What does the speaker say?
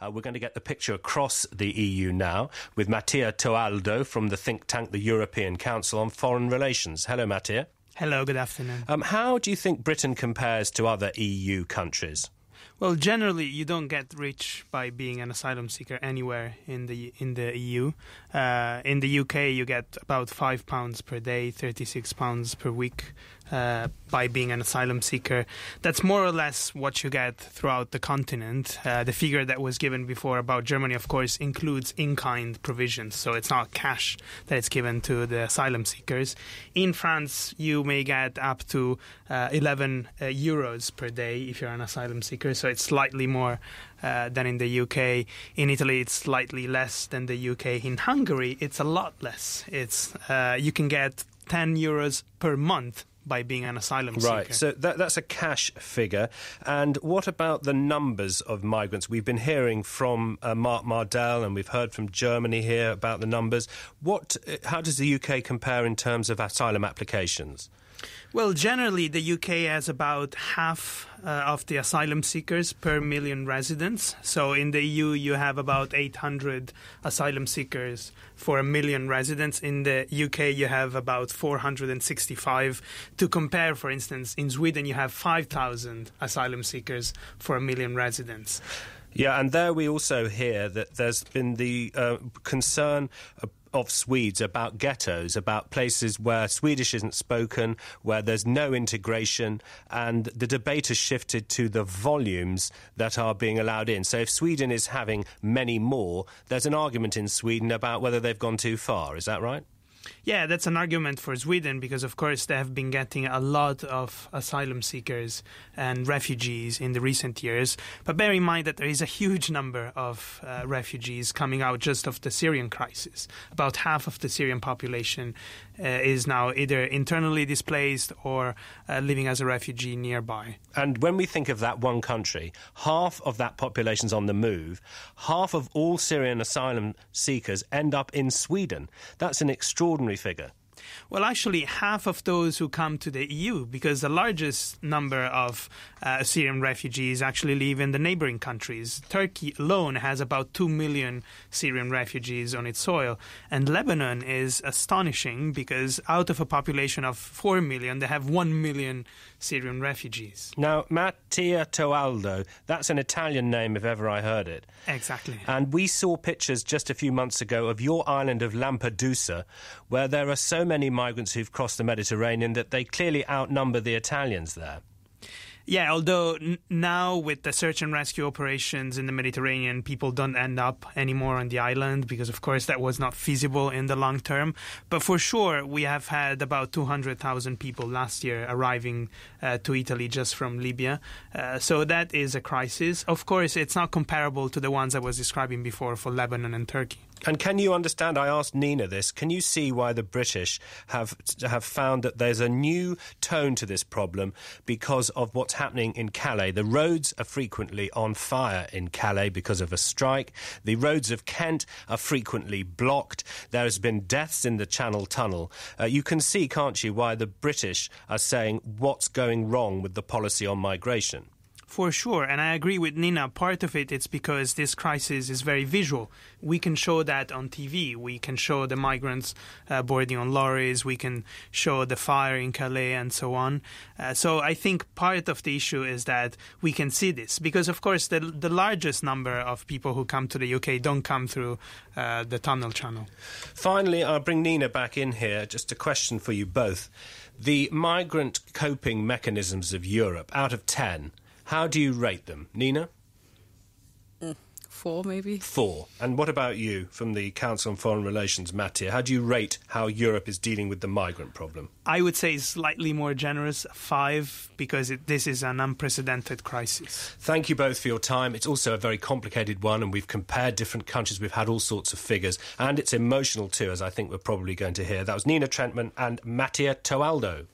Uh, we're going to get the picture across the EU now with Mattia Toaldo from the think tank, the European Council on Foreign Relations. Hello, Mattia. Hello, good afternoon. Um, how do you think Britain compares to other EU countries? Well, generally, you don't get rich by being an asylum seeker anywhere in the in the EU. Uh, in the UK, you get about five pounds per day, thirty-six pounds per week uh, by being an asylum seeker. That's more or less what you get throughout the continent. Uh, the figure that was given before about Germany, of course, includes in-kind provisions, so it's not cash that is given to the asylum seekers. In France, you may get up to uh, 11 uh, euros per day if you're an asylum seeker, so it's slightly more uh, than in the UK. In Italy, it's slightly less than the UK. In Hungary, it's a lot less. It's uh, you can get 10 euros per month by being an asylum seeker. Right, so that, that's a cash figure. And what about the numbers of migrants? We've been hearing from uh, Mark Mardell and we've heard from Germany here about the numbers. What, uh, how does the UK compare in terms of asylum applications? Well, generally, the UK has about half uh, of the asylum seekers per million residents. So in the EU, you have about 800 asylum seekers for a million residents. In the UK, you have about 465. To compare, for instance, in Sweden, you have 5,000 asylum seekers for a million residents. Yeah, and there we also hear that there's been the uh, concern of Swedes about ghettos, about places where Swedish isn't spoken, where there's no integration, and the debate has shifted to the volumes that are being allowed in. So if Sweden is having many more, there's an argument in Sweden about whether they've gone too far. Is that right? Yeah, that's an argument for Sweden because, of course, they have been getting a lot of asylum seekers and refugees in the recent years. But bear in mind that there is a huge number of uh, refugees coming out just of the Syrian crisis. About half of the Syrian population uh, is now either internally displaced or uh, living as a refugee nearby. And when we think of that one country, half of that population's on the move. Half of all Syrian asylum seekers end up in Sweden. That's an extraordinary figure. Well, actually, half of those who come to the EU, because the largest number of uh, Syrian refugees actually live in the neighboring countries. Turkey alone has about 2 million Syrian refugees on its soil. And Lebanon is astonishing because out of a population of 4 million, they have 1 million Syrian refugees. Now, Mattia Toaldo, that's an Italian name if ever I heard it. Exactly. And we saw pictures just a few months ago of your island of Lampedusa, where there are so many migrants who've crossed the Mediterranean that they clearly outnumber the Italians there. Yeah, although n- now with the search and rescue operations in the Mediterranean, people don't end up anymore on the island because, of course, that was not feasible in the long term. But for sure, we have had about 200,000 people last year arriving uh, to Italy just from Libya. Uh, so that is a crisis. Of course, it's not comparable to the ones I was describing before for Lebanon and Turkey. And can you understand? I asked Nina this. Can you see why the British have have found that there's a new tone to this problem because of what's happening in Calais? The roads are frequently on fire in Calais because of a strike. The roads of Kent are frequently blocked. There has been deaths in the Channel Tunnel. Uh, you can see, can't you, why the British are saying what's going wrong with the policy on migration. For sure, and I agree with Nina. Part of it it's because this crisis is very visual. We can show that on TV. We can show the migrants uh, boarding on lorries. We can show the fire in Calais and so on. Uh, so I think part of the issue is that we can see this because, of course, the the largest number of people who come to the UK don't come through uh, the tunnel channel. Finally, I'll bring Nina back in here. Just a question for you both: the migrant coping mechanisms of Europe, out of ten. How do you rate them, Nina? Mm, four, maybe. Four. And what about you from the Council on Foreign Relations, Mattia? How do you rate how Europe is dealing with the migrant problem? I would say slightly more generous, five, because it, this is an unprecedented crisis. Thank you both for your time. It's also a very complicated one, and we've compared different countries. We've had all sorts of figures, and it's emotional too, as I think we're probably going to hear. That was Nina Trentmann and Mattia Toaldo.